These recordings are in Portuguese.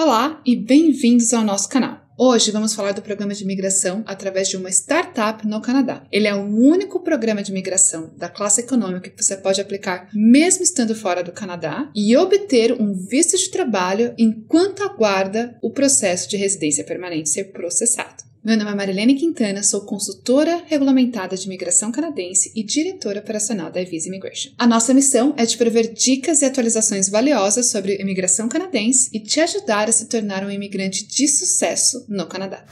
Olá e bem-vindos ao nosso canal. Hoje vamos falar do programa de migração através de uma startup no Canadá. Ele é o único programa de migração da classe econômica que você pode aplicar mesmo estando fora do Canadá e obter um visto de trabalho enquanto aguarda o processo de residência permanente ser processado. Meu nome é Marilene Quintana, sou consultora regulamentada de imigração canadense e diretora operacional da Visa Immigration. A nossa missão é de prover dicas e atualizações valiosas sobre imigração canadense e te ajudar a se tornar um imigrante de sucesso no Canadá.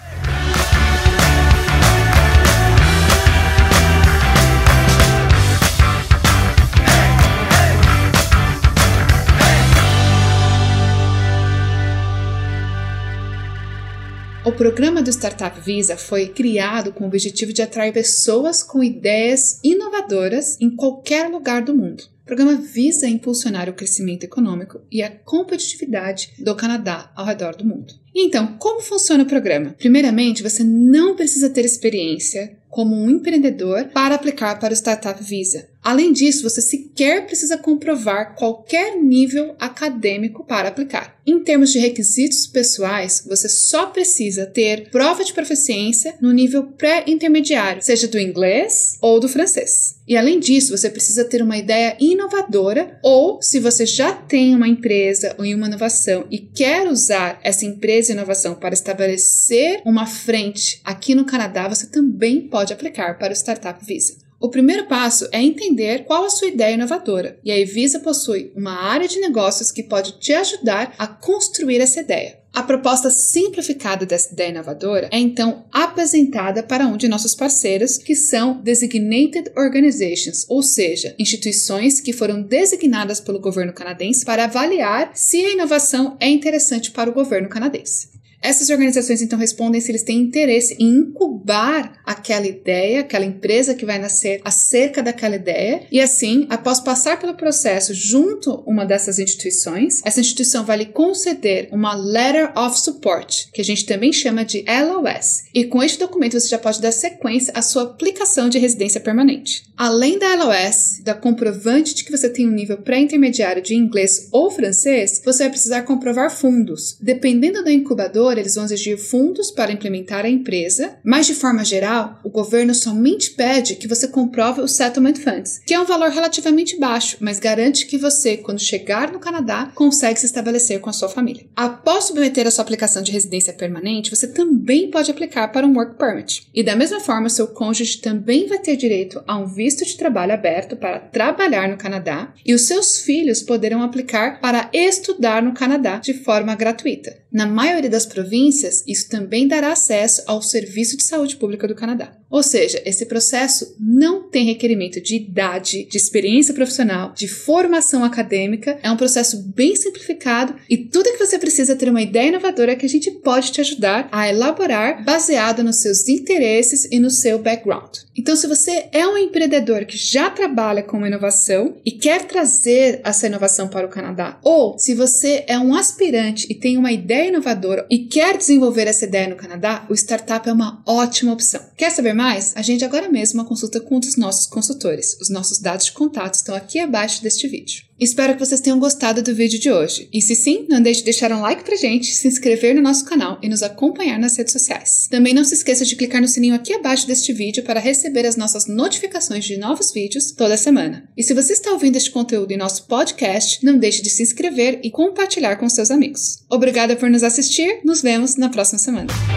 O programa do Startup Visa foi criado com o objetivo de atrair pessoas com ideias inovadoras em qualquer lugar do mundo. O programa visa impulsionar o crescimento econômico e a competitividade do Canadá ao redor do mundo. Então, como funciona o programa? Primeiramente, você não precisa ter experiência como um empreendedor para aplicar para o Startup Visa. Além disso, você sequer precisa comprovar qualquer nível acadêmico para aplicar. Em termos de requisitos pessoais, você só precisa ter prova de proficiência no nível pré-intermediário, seja do inglês ou do francês. E além disso, você precisa ter uma ideia inovadora ou, se você já tem uma empresa ou uma inovação e quer usar essa empresa e inovação para estabelecer uma frente aqui no Canadá, você também pode aplicar para o Startup Visa. O primeiro passo é entender qual a sua ideia inovadora, e a Evisa possui uma área de negócios que pode te ajudar a construir essa ideia. A proposta simplificada dessa ideia inovadora é então apresentada para um de nossos parceiros, que são Designated Organizations, ou seja, instituições que foram designadas pelo governo canadense para avaliar se a inovação é interessante para o governo canadense. Essas organizações então respondem se eles têm interesse em incubar aquela ideia, aquela empresa que vai nascer acerca daquela ideia, e assim, após passar pelo processo junto uma dessas instituições, essa instituição vai lhe conceder uma Letter of Support, que a gente também chama de LOS. E com este documento você já pode dar sequência à sua aplicação de residência permanente. Além da LOS, da comprovante de que você tem um nível pré-intermediário de inglês ou francês, você vai precisar comprovar fundos. Dependendo da incubadora, eles vão exigir fundos para implementar a empresa, mas de forma geral, o governo somente pede que você comprove o Settlement Funds, que é um valor relativamente baixo, mas garante que você, quando chegar no Canadá, consegue se estabelecer com a sua família. Após submeter a sua aplicação de residência permanente, você também pode aplicar para um Work Permit. E da mesma forma, seu cônjuge também vai ter direito a um visto de trabalho aberto para trabalhar no Canadá, e os seus filhos poderão aplicar para estudar no Canadá de forma gratuita. Na maioria das províncias, isso também dará acesso ao Serviço de Saúde Pública do Canadá. Ou seja, esse processo não tem requerimento de idade, de experiência profissional, de formação acadêmica, é um processo bem simplificado e tudo que você precisa é ter uma ideia inovadora que a gente pode te ajudar a elaborar baseado nos seus interesses e no seu background. Então, se você é um empreendedor que já trabalha com inovação e quer trazer essa inovação para o Canadá, ou se você é um aspirante e tem uma ideia inovadora e quer desenvolver essa ideia no Canadá, o startup é uma ótima opção. Quer saber mais? Agende agora mesmo uma consulta com um dos nossos consultores. Os nossos dados de contato estão aqui abaixo deste vídeo. Espero que vocês tenham gostado do vídeo de hoje. E se sim, não deixe de deixar um like pra gente, se inscrever no nosso canal e nos acompanhar nas redes sociais. Também não se esqueça de clicar no sininho aqui abaixo deste vídeo para receber as nossas notificações de novos vídeos toda semana. E se você está ouvindo este conteúdo em nosso podcast, não deixe de se inscrever e compartilhar com seus amigos. Obrigada por nos assistir, nos vemos na próxima semana.